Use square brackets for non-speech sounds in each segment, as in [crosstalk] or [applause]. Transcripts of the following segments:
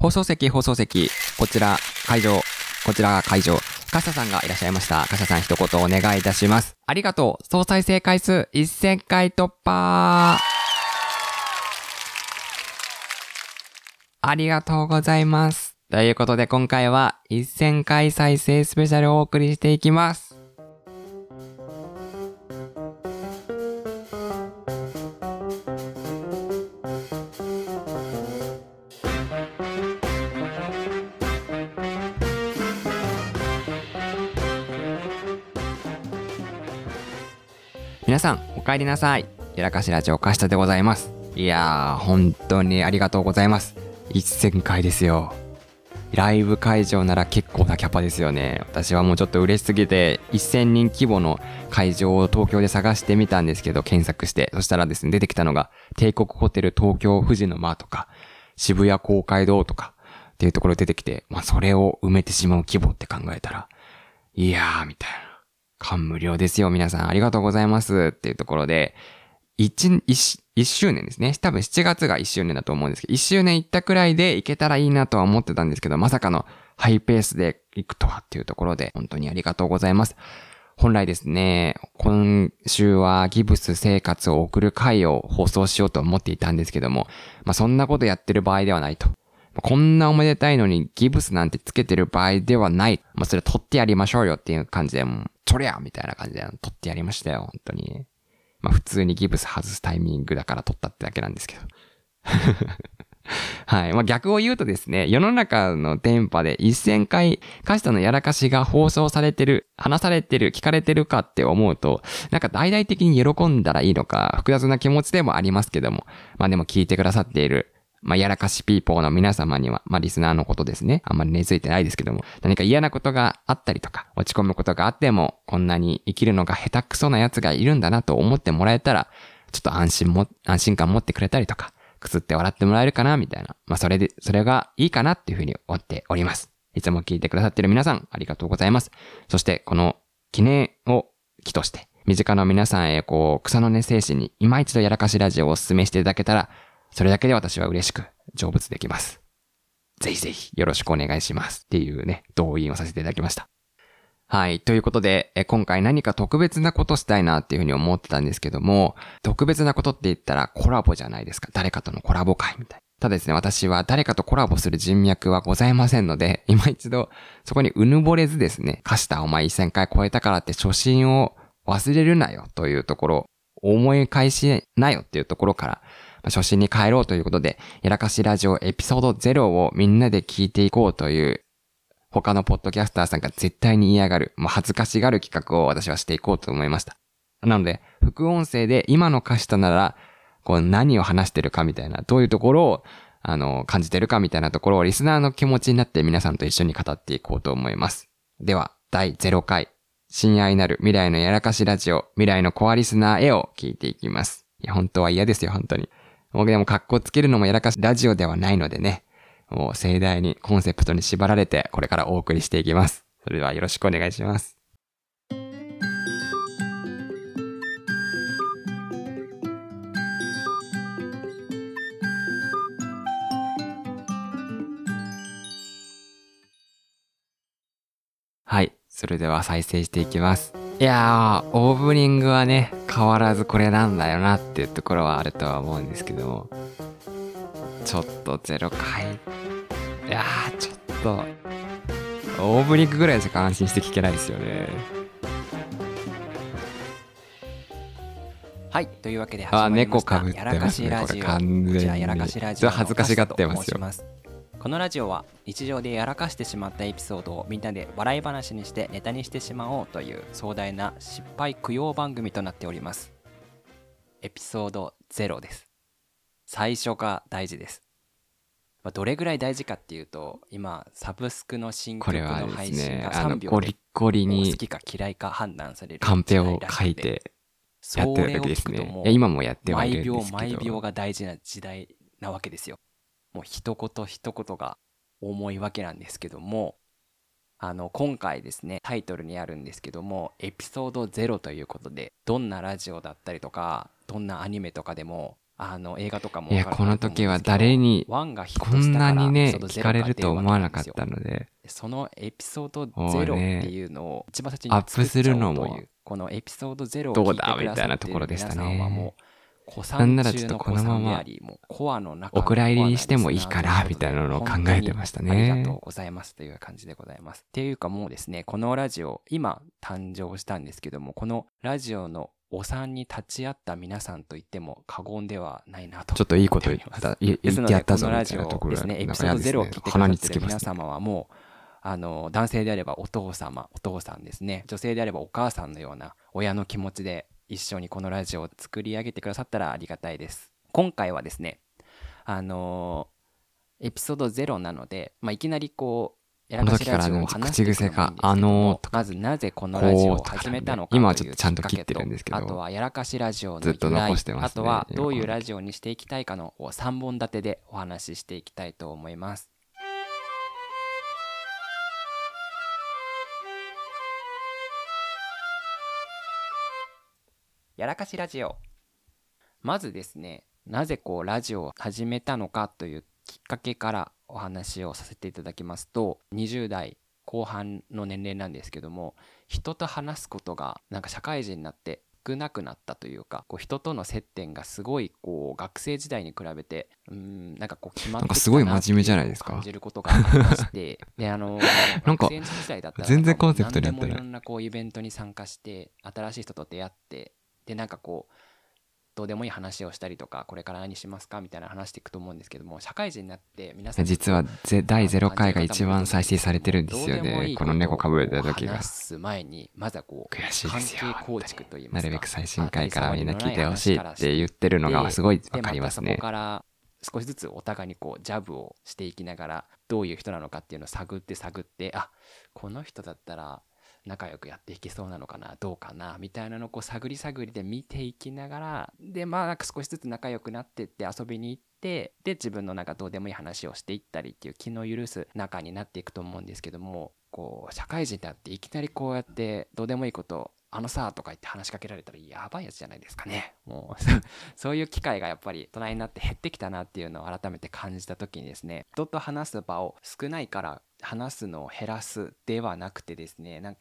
放送席、放送席、こちら、会場、こちらが会場。カシャさんがいらっしゃいました。カシャさん一言お願いいたします。ありがとう。総再生回数1000回突破ありがとうございます。ということで今回は1000回再生スペシャルをお送りしていきます。帰りなさい。やらかしラジオカシタでございます。いやー、本当にありがとうございます。1000回ですよ。ライブ会場なら結構なキャパですよね。私はもうちょっと嬉しすぎて、1000人規模の会場を東京で探してみたんですけど、検索して。そしたらですね、出てきたのが、帝国ホテル東京富士の間とか、渋谷公会堂とか、っていうところ出てきて、まあそれを埋めてしまう規模って考えたら、いやー、みたいな。感無量ですよ。皆さんありがとうございます。っていうところで、一、一、一周年ですね。多分7月が一周年だと思うんですけど、一周年行ったくらいで行けたらいいなとは思ってたんですけど、まさかのハイペースで行くとはっていうところで、本当にありがとうございます。本来ですね、今週はギブス生活を送る回を放送しようと思っていたんですけども、まあそんなことやってる場合ではないと。こんなおめでたいのにギブスなんてつけてる場合ではない。まあそれ取ってやりましょうよっていう感じで、そりゃみたいな感じで取ってやりましたよ、本当に。まあ普通にギブス外すタイミングだから取ったってだけなんですけど。[laughs] はい。まあ逆を言うとですね、世の中の電波で1000回、カシタのやらかしが放送されてる、話されてる、聞かれてるかって思うと、なんか大々的に喜んだらいいのか、複雑な気持ちでもありますけども、まあでも聞いてくださっている、まあ、やらかしピーポーの皆様には、まあ、リスナーのことですね。あんまり根付いてないですけども、何か嫌なことがあったりとか、落ち込むことがあっても、こんなに生きるのが下手くそな奴がいるんだなと思ってもらえたら、ちょっと安心も、安心感持ってくれたりとか、くすって笑ってもらえるかな、みたいな。まあ、それで、それがいいかなっていうふうに思っております。いつも聞いてくださってる皆さん、ありがとうございます。そして、この記念を機として、身近な皆さんへ、こう、草の根精神に今一度やらかしラジオをお勧めしていただけたら、それだけで私は嬉しく成仏できます。ぜひぜひよろしくお願いします。っていうね、同意をさせていただきました。はい。ということで、え今回何か特別なことしたいなっていうふうに思ってたんですけども、特別なことって言ったらコラボじゃないですか。誰かとのコラボ会みたいな。ただですね、私は誰かとコラボする人脈はございませんので、今一度そこにうぬぼれずですね、貸したお前1000回超えたからって初心を忘れるなよというところ、思い返しなよっていうところから、初心に帰ろうということで、やらかしラジオエピソード0をみんなで聞いていこうという、他のポッドキャスターさんが絶対に嫌がる、もう恥ずかしがる企画を私はしていこうと思いました。なので、副音声で今の歌詞となら、こう何を話してるかみたいな、どういうところを、あの、感じてるかみたいなところをリスナーの気持ちになって皆さんと一緒に語っていこうと思います。では、第0回、親愛なる未来のやらかしラジオ、未来のコアリスナーへを聞いていきます。いや、本当は嫌ですよ、本当に。僕でも格好つけるのもやらかしラジオではないのでね、もう盛大にコンセプトに縛られてこれからお送りしていきます。それではよろしくお願いします。はい。それでは再生していきます。いやー、オープニングはね、変わらずこれなんだよなっていうところはあるとは思うんですけども、ちょっと0回、いやー、ちょっと、オープニングぐらいしか安心して聞けないですよね。はい。というわけであ始まりました。猫被ってやらかますねしラジオ。これ完全にこちらやらか恥ずかしがってますよこのラジオは日常でやらかしてしまったエピソードをみんなで笑い話にしてネタにしてしまおうという壮大な失敗供養番組となっております。エピソード0です。最初が大事です。まあどれぐらい大事かっていうと今サブスクの新曲これはでの配信が3あの、秒でゴリッゴリに好きか嫌いか判断されるカンペを書いてやってるそれを時ですね。今もやってはいる毎秒んですけど。毎秒が大事な時代なわけですよ。もう一言一言が重いわけなんですけどもあの今回ですねタイトルにあるんですけどもエピソード0ということでどんなラジオだったりとかどんなアニメとかでもあの映画とかもいや、この時は誰にこんなにね、聞かれると思わなかったので。そのエピソード0っていうのを一番最初にアップするのも、このエピソード0をどうだみたいなところでしたね。なんならちょっとこのままお蔵入りにしてもいいからみたいなのを考えてましたね。ありがとうございますという感じでございます。っていうかもうですね、このラジオ今誕生したんですけども、このラジオのお産に立ち会った皆さんと言っても過言ではないなと。ちょっといいこと言った言ってやったぞみたいなところですね、エピソード0を聞いてくださってる皆様はもう、あの男性であればお父様お父さんですね女性であればお母さんのような親の気持ちで一緒にこのラジオを作り上げてくださったらありがたいです。今回はですねあのエピソード0なので、まあ、いきなりこうやらかしラジオを話していくかあのまずなぜこのラジオを始めたのか今はちょっとちゃんと切ってるんですけどあとはやらかしラジオの由来、ね、あとはどういうラジオにしていきたいかの3本立てでお話ししていきたいと思いますやらかしラジオ。まずですねなぜこうラジオを始めたのかというきっかけからお話をさせていただきますと20代後半の年齢なんですけども人と話すことがなんか社会人になって少なくなったというかこう人との接点がすごいこう学生時代に比べてうんなんかこう決まってきたなすごい真面目じゃないですか。感じることがありましてであの [laughs] なんか全然コンセプトになってない。いろんなこうイベントに参加して新しい人と出会ってでなんかこうどうでもいい話をしたりとかこれから何しますかみたいな話していくと思うんですけども社会人になって皆さん実は第0回が一番再生されてるんですよねこの猫かぶれた時が。話す前にまずはこう悔しいですよ。構築といいなるべく最新回からみんな聞いてほしいって言ってるのがすごいわかりますね。そこから少しずつお互いにこうジャブをしていきながらどういう人なのかっていうのを探って探ってあこの人だったら仲良くやっていけそうなのかなどうかなみたいなのをこう探り探りで見ていきながらでまあなんか少しずつ仲良くなってって遊びに行ってで自分のなんかどうでもいい話をしていったりっていう気の許す仲になっていくと思うんですけどもこう社会人だっていきなりこうやってどうでもいいことあのさとか言って話しかけられたらやばいやつじゃないですかね。もう [laughs] そういう機会がやっぱり大人になって減ってきたなっていうのを改めて感じた時にですね、人と話す場を少ないから話すのを減らすではなくてですね、なん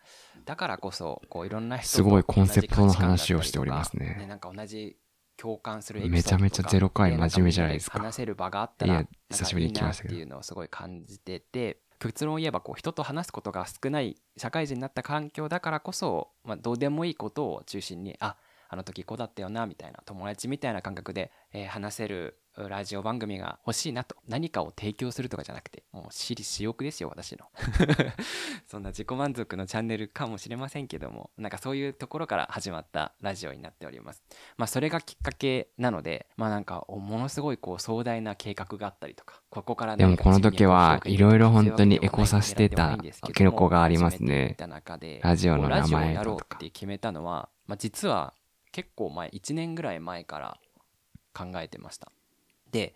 だからこそこういろんな人すごいコンセプトの話をしておりますね。ねなんか同じ共感するめちゃめちゃゼロ回真面目じゃないですか。話せる場があったら、久しぶりに来ましたけど。っていうのをすごい感じてて、結論を言えばこう人と話すことが少ない社会人になった環境だからこそ、まあ、どうでもいいことを中心にああの時こうだったよなみたいな友達みたいな感覚で、えー、話せるラジオ番組が欲しいなと。何かを提供するとかじゃなくてもう私利私欲ですよ私の。[laughs] そんな自己満足のチャンネルかもしれませんけどもなんかそういうところから始まったラジオになっております。まあそれがきっかけなのでまあなんかものすごいこう壮大な計画があったりとかここからでもこの時はいろいろ本当にエコさせてた記録がありますね。ラジオの名前とか。ラジオをやろうって決めたのは、まあ、実は結構前1年ぐらい前から考えてましたで、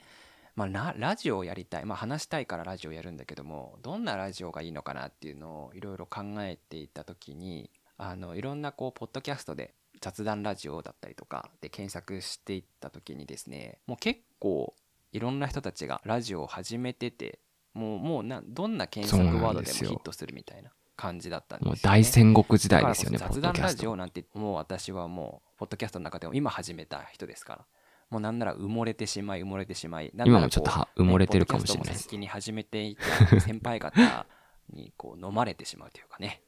まあ、ラジオをやりたい、まあ、話したいからラジオやるんだけどもどんなラジオがいいのかなっていうのをいろいろ考えていた時にあのいろんなこうポッドキャストで雑談ラジオだったりとかで検索していった時にですねもう結構いろんな人たちがラジオを始めててもうもうなどんな検索ワードでもヒットするみたいな感じだったんですよ、ね、もう大戦国時代ですよね雑談ラジオなんてもう私はもうポッドキャストの中でも今始めた人ですからもうなんなら埋もれてしまい埋もれてしまい今もちょっと埋もれてるかもしれない。先に始めていた先輩方にこう飲まれてしまうというかね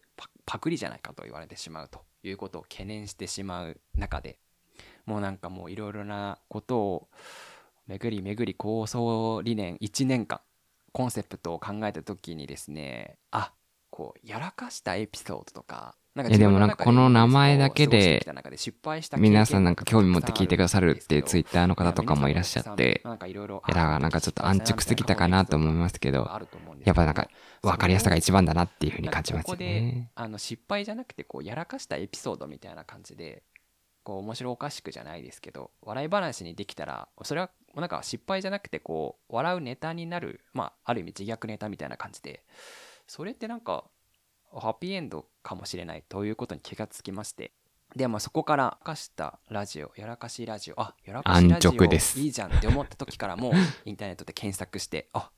パクリじゃないかと言われてしまうということを懸念してしまう中でもうなんかもういろいろなことを巡り巡り構想理念1年間コンセプトを考えた時にですねあこうやらかしたエピソードとかえでもなんかこの名前だけで皆さんなんか興味持って聞いてくださるっていうツイッターの方とかもいらっしゃっていやだからなんかちょっと安直すぎたかなと思いますけどやっぱなんか分かりやすさが一番だなっていうふうに感じますよね。あの失敗じゃなくてこうやらかしたエピソードみたいな感じでこう面白おかしくじゃないですけど笑い話にできたらそれはなんか失敗じゃなくてこう笑うネタになるまあある意味自虐ネタみたいな感じでそれってなんかハッピーエンドかもしれないということに気がつきまして。でまあそこからやらかしたラジオやらかしラジオ。あやらかしラジオいいじゃんって思った時からもう [laughs] インターネットで検索してあ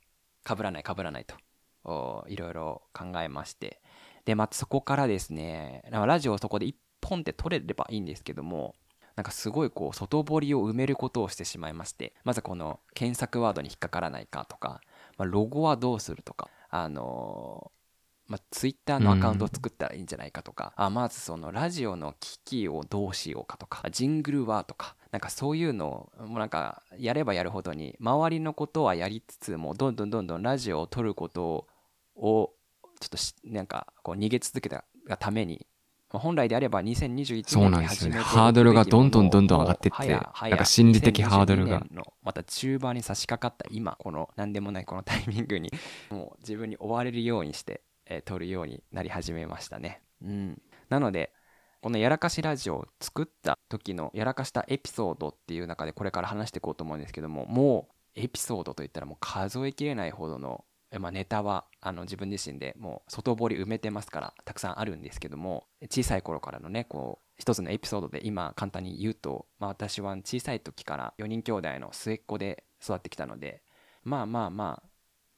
かぶらないかぶらないと。おいろいろ考えまして。でまたそこからですねラジオをそこで一本で取れればいいんですけどもなんかすごいこう外堀を埋めることをしてしまいましてまずこの検索ワードに引っかからないかとか、まあ、ロゴはどうするとかあのーまあ、ツイッターのアカウントを作ったらいいんじゃないかとか、あまずそのラジオの機器をどうしようかとかジングルはとかなんかそういうのをもうなんかやればやるほどに周りのことはやりつつもどんどんどんどんラジオを撮ることをちょっとしなんかこう逃げ続けたがためにまあ本来であれば2021そう年なんですよね。に始めてハードルがどんどんどんどん上がってってなんか心理的ハードルが。2022年のまた中盤に差し掛かった今この何でもないこのタイミングにもう自分に追われるようにして、えー撮るようになり始めましたね。うん。なのでこのやらかしラジオを作った時のやらかしたエピソードっていう中でこれから話していこうと思うんですけどももうエピソードといったらもう数えきれないほどのえまあ、ネタはあの自分自身でもう外堀埋めてますからたくさんあるんですけども小さい頃からのねこう一つのエピソードで今簡単に言うと、まあ、私は小さい時から4人兄弟の末っ子で育ってきたのでまあまあまあ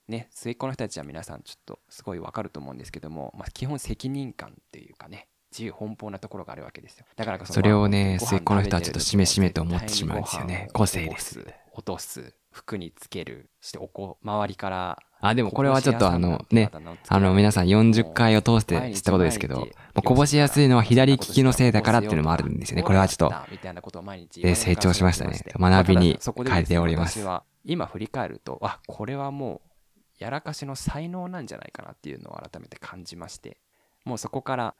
ね末っ子の人たちは皆さんちょっとすごいわかると思うんですけども、まあ、基本責任感っていうかね自由奔放なところがあるわけですよ。だからこそれをね末っ子の人はちょっとしめしめと思ってしまうんですよね。個性です落とす服につけるそしておこ周りからあでもこれはちょっとあのねあの皆さん40回を通して知ったことですけど、まあこぼしやすいのは左利きのせいだからっていうのもあるんですよね。これはちょっと、えー成長しましたね。学びに変えております。今振り返ると、あ、これはもうやらかしの才能なんじゃないかなっていうのを改めて感じまして、もうそこから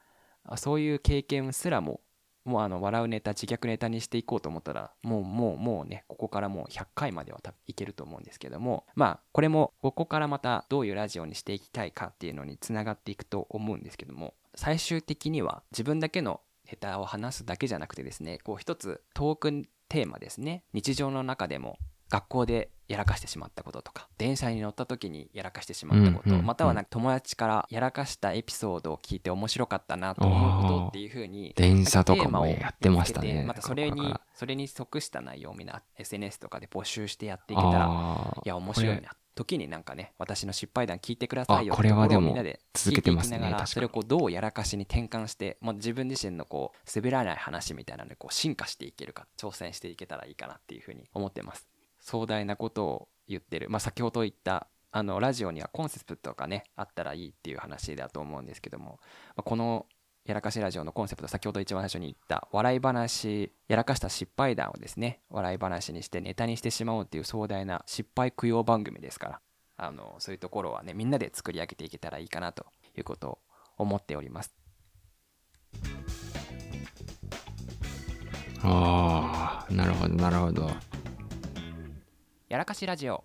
そういう経験すらももうあの笑うネタ自虐ネタにしていこうと思ったらもうもうもうねここからもう100回までは多分いけると思うんですけどもまあこれもここからまたどういうラジオにしていきたいかっていうのにつながっていくと思うんですけども最終的には自分だけのネタを話すだけじゃなくてですねこう一つトークテーマですね。日常の中でも学校でやらかしてしまったこととか電車に乗った時にやらかしてしまったこと、うんうんうん。またはなんか友達からやらかしたエピソードを聞いて面白かったなと思うことっていう風に電車とかもねやってましたね。またそれにそれに即した内容をみんな SNS とかで募集してやっていけたらいや面白いな。時になんかね私の失敗談聞いてくださいよあこれはでもみんなで続けてますねそれをこうどうやらかしに転換してもう自分自身のこう滑らない話みたいなのでこう進化していけるか挑戦していけたらいいかなっていうふうに思ってます壮大なことを言ってるまあ先ほど言ったあのラジオにはコンセプトがねあったらいいっていう話だと思うんですけども、まあこのやらかしラジオのコンセプト先ほど一番最初に言った笑い話やらかした失敗談をですね笑い話にしてネタにしてしまおうっていう壮大な失敗供養番組ですからあのそういうところはねみんなで作り上げていけたらいいかなということを思っておりますあーなるほどなるほど。やらかしラジオ。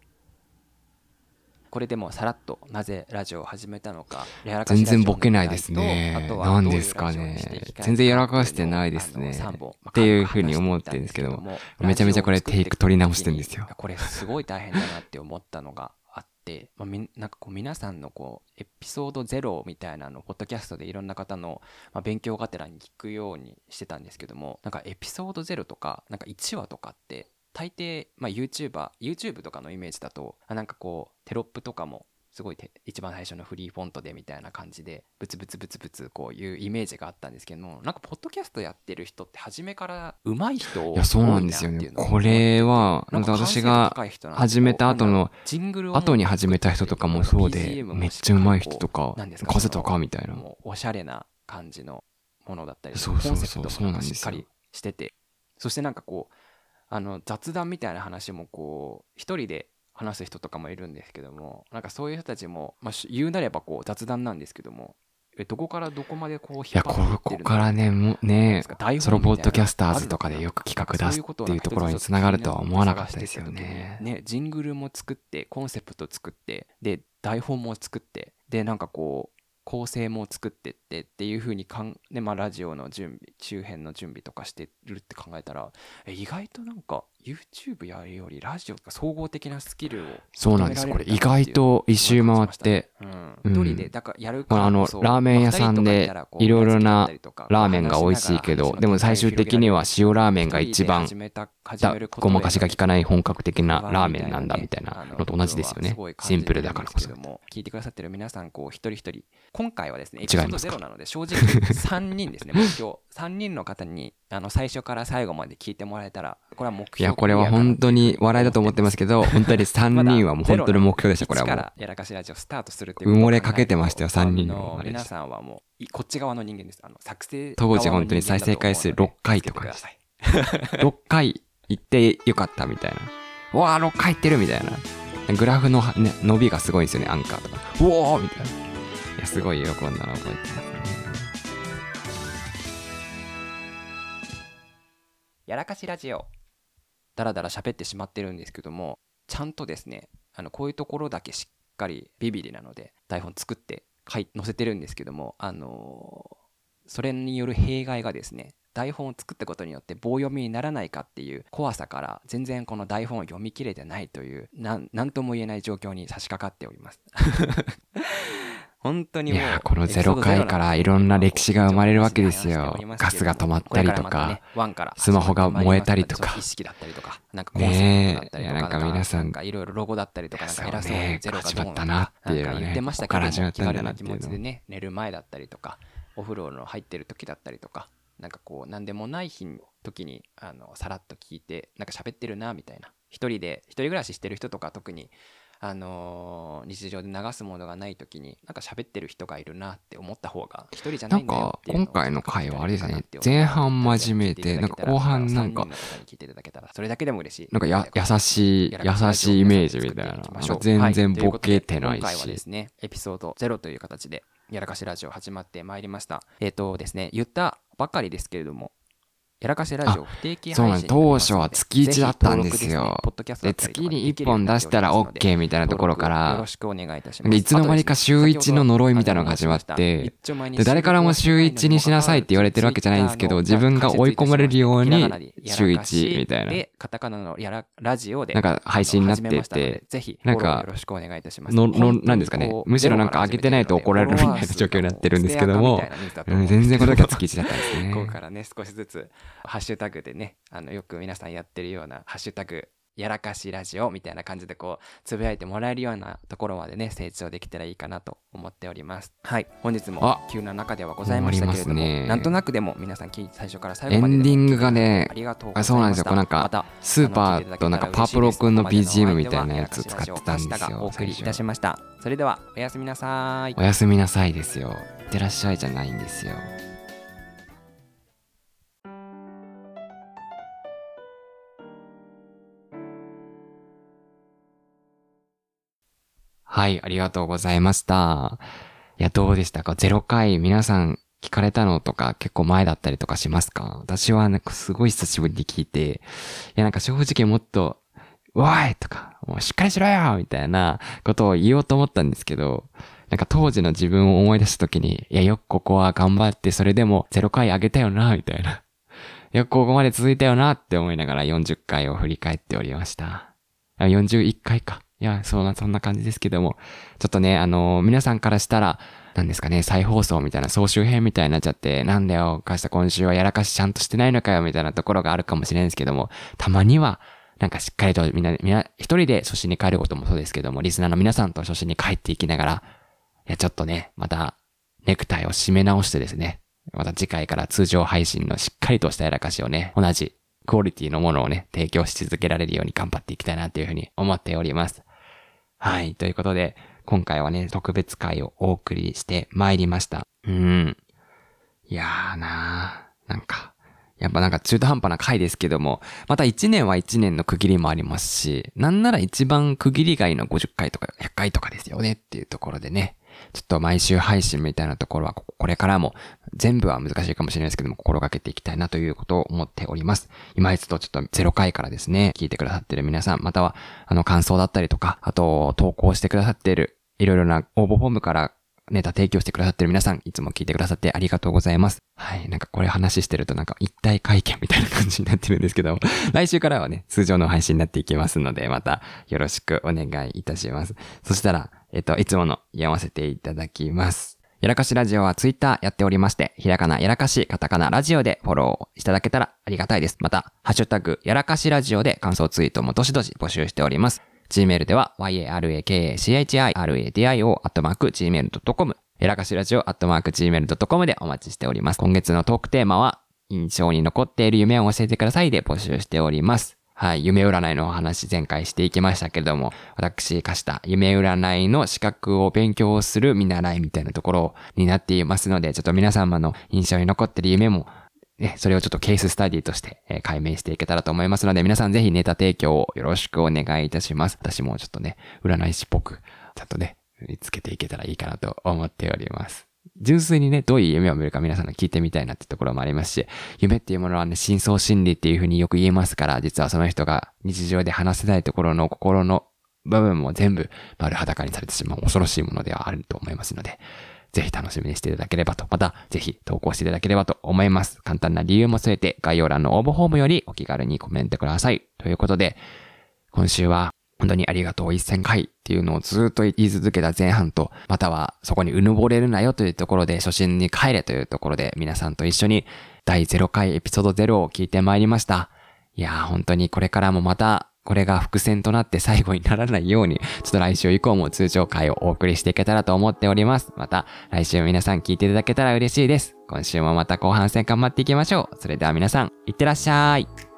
これでもさらっとなぜラジオを始めたのか全然ボケないですね。あとはなんですかね。全然やらかしてないですね。っていうふうに思ってるんですけど話していったんですめちゃめちゃこれテイク取り直してるんですよ。これすごい大変だなって思ったのがあって、まあ、みんなんかこう皆さんのこうエピソードゼロみたいなのをポッドキャストでいろんな方の、まあ、勉強がてらに聞くようにしてたんですけどもなんかエピソードゼロとかなんか1話とかって大抵、まあ、YouTuber YouTube とかのイメージだとあなんかこうテロップとかもすごいて一番最初のフリーフォントでみたいな感じでブツブツブツブツこういうイメージがあったんですけどもなんかポッドキャストやってる人って初めから上手い人いやそうなんですよね。これはなんか私が始めた後のジングルを後に始めた人とかもそうでめっちゃ上手い人とかなんですか風とかみたいな。もうおしゃれな感じのものだったりそうそうそうそうなんですよしっかりしててそしてなんかこうあの雑談みたいな話もこう一人で話す人とかもいるんですけどもなんかそういう人たちも、まあ、し言うなればこう雑談なんですけどもえどこからどこまでこう引っいや、こ張っていってるこからね、もうね、ソロポッドキャスターズとかでよく企画出すっていうところにつながるとは思わなかったですよね。ね、ジングルも作って、コンセプト作って、で、台本も作って、で、なんかこう、構成も作ってってっていう風にかん、ねまあ、ラジオの準備周辺の準備とかしてるって考えたら意外となんか YouTube やるよりラジオとか総合的なスキルをそうなんです。これ意外と一周回って、一人で、だからやるこれあのラーメン屋さんでいろいろなラーメンが美味しいけど、でも最終的には塩ラーメンが一番ごまかしが効かない本格的なラーメンなんだみたいなのと同じですよね。シンプルだからこそ。も聞いてくださってる皆さんこう一人一人。今回はですねエ違いピソードますかゼロなので正直3人ですね目標。3人の方にあの最初から最後まで聞いてもらえたらこれは目標いや、これは本当に笑いだと思ってますけど、本当に3人はもう本当に目標でした、これはもう。一からやらかしラジオスタートするっていう埋もれかけてましたよことを考えると三人の皆さんはもういこっち側の人間ですあの作成当時本当に再生回数6回とか気をつけてください6回行ってよかったみたいな。うわー、6回行ってるみたいな。グラフの、ね、伸びがすごいんですよね、アンカーとか。うおーみたいな。いや、すごい喜んだの覚えてますね。やらかしラジオだらだら喋ってしまってるんですけどもちゃんとですねあのこういうところだけしっかりビビリなので台本作って書い載せてるんですけどもあのーそれによる弊害がですね台本を作ったことによって棒読みにならないかっていう怖さから全然この台本を読み切れてないというなんなんとも言えない状況に差し掛かっております。本当にもういやーこの0回からいろんな歴史が生まれるわけですよ。ガスが止まったりとかスマホが燃えたりとか。意識だったりとかなんかコンセねえいやなんか皆さんいろいろロゴだったりとかなんか偉そうゼロが始まったなっていうのねなんか言ってましたけここから始まったんだ軽な気なっていうの。持ちでね寝る前だったりとかお風呂の入ってる時だったりとかなんかこう何でもない日の時にあのさらっと聞いてなんか喋ってるなみたいな。一人で一人暮らししてる人とか特にあのー日常で流すものがない時になんか喋ってる人がいるなって思った方が一人じゃないんだよっていうか今回の回はあれですね前半真面目でなんか後半なんか3人の方に聞いていただけたらそれだけでも嬉しいなんかや、優しい、優しいイメージみたいな。全然ボケてない今回はでし。すね、エピソード0という形で、やらかしラジオ始まってまいりました。えっ、とですね、言ったばかりですけれども、やらかしラジオ不定期そうなん配信になります当初は月1だったんですよで、月に1本出したら OK みたいなところから、しくお願いいたします。なんかいつの間にか週一の呪いみたいなのが始まって、で、誰からも週1にしなさいって言われてるわけじゃないんですけど、自分が追い込まれるように、週1みたいな。で、カタカナのやらラジオで、なんか配信になっててぜひ、なんかよろしくお願いいたします。ののなんですかねむしろなんか上げてないと怒られるみたいな状況になってるんですけどもうん全然この時は月1だったんですね。ここからね、少しずつ、ハッシュタグでね、あの、よく皆さんやってるような、ハッシュタグ、やらかしラジオみたいな感じでこう、つぶやいてもらえるようなところまでね、成長できたらいいかなと思っております。はい。本日もあ急な中ではございましたけれども、ねなんとなくでも皆さん最初から最エ後まででもンディングがねあ、りがとうそうなんですよこうなんかスーパーとなんかパープロ君の BGM みたいなやつを使ってたんですよお。送りいたしました。それでは、おやすみなさいお。やすみなさいですよ。いってらっしゃいじゃないんですよ。はい、ありがとうございました。いや、どうでしたか ?0 回皆さん聞かれたのとか結構前だったりとかしますか？私はなんかすごい久しぶりに聞いて、いやなんか正直もっと、おいとか、もうしっかりしろよみたいなことを言おうと思ったんですけど、なんか当時の自分を思い出した時に、いや、よくここは頑張って、それでも0回上げたよな、みたいな。よくここまで続いたよなって思いながら40回を振り返っておりました。あ41回か。いや、そんな、そんな感じですけども。ちょっとね、あの皆さんからしたら、なんですかね、再放送みたいな総集編みたいになっちゃって、なんだよ、かした今週はやらかしちゃんとしてないのかよ、みたいなところがあるかもしれないんですけども、たまには、なんかしっかりとみんな、みんな、一人で初心に帰ることもそうですけども、リスナーの皆さんと初心に帰っていきながら、いや、ちょっとね、また、ネクタイを締め直してですね、また次回から通常配信のしっかりとしたやらかしをね、同じクオリティのものをね、提供し続けられるように頑張っていきたいなというふうに思っております。はい。ということで、今回はね、特別会をお送りして参りました。うん。いやーなー、なんか、やっぱなんか中途半端な回ですけども、また1年は1年の区切りもありますし、なんなら一番区切り外の50回とか100回とかですよねっていうところでね、ちょっと毎週配信みたいなところはこれからも全部は難しいかもしれないですけども心がけていきたいなということを思っております。今一度ちょっと0回からですね、聞いてくださってる皆さん、またはあの感想だったりとか、あと投稿してくださっているいろいろな応募フォームからネタ提供してくださってる皆さん、いつも聞いてくださってありがとうございます。はい。なんかこれ話してるとなんか一体会見みたいな感じになってるんですけど、[laughs] 来週からはね、通常の配信になっていきますので、またよろしくお願いいたします。そしたら、えっと、いつもの読ませていただきます。やらかしラジオはツイッターやっておりまして、ひらがなやらかし、カタカナラジオでフォローいただけたらありがたいです。また、ハッシュタグやらかしラジオで感想ツイートもどしどし募集しております。Gmail では、yarakachiradio アットマーク gmail.com やらかしラジオアットマーク gmail.com でお待ちしております。今月のトークテーマは、印象に残っている夢を教えてくださいで募集しております。はい、夢占いのお話前回していきましたけれども、私、化した夢占いの資格を勉強する見習いみたいなところになっていますので、ちょっと皆様の印象に残っている夢も、ね、それをちょっとケーススタディとして、え解明していけたらと思いますので、皆さんぜひネタ提供をよろしくお願いいたします。私もちょっとね、占い師っぽく、ちゃんとね、見つけていけたらいいかなと思っております。純粋にね、どういう夢を見るか皆さんの聞いてみたいなってところもありますし、夢っていうものはね、深層心理っていうふうによく言えますから、実はその人が日常で話せないところの心の部分も全部丸裸にされてしまう恐ろしいものではあると思いますので、ぜひ楽しみにしていただければと、またぜひ投稿していただければと思います。簡単な理由も添えて概要欄の応募フォームよりお気軽にコメントください。ということで、今週は本当にありがとう1000回っていうのをずっと言い続けた前半と、またはそこにうぬぼれるなよというところで初心に帰れというところで皆さんと一緒に第0回エピソード0を聞いてまいりました。いやー本当にこれからもまたこれが伏線となって最後にならないように、ちょっと来週以降も通常回をお送りしていけたらと思っております。また来週皆さん聞いていただけたら嬉しいです。今週もまた後半戦頑張っていきましょう。それでは皆さん、いってらっしゃい。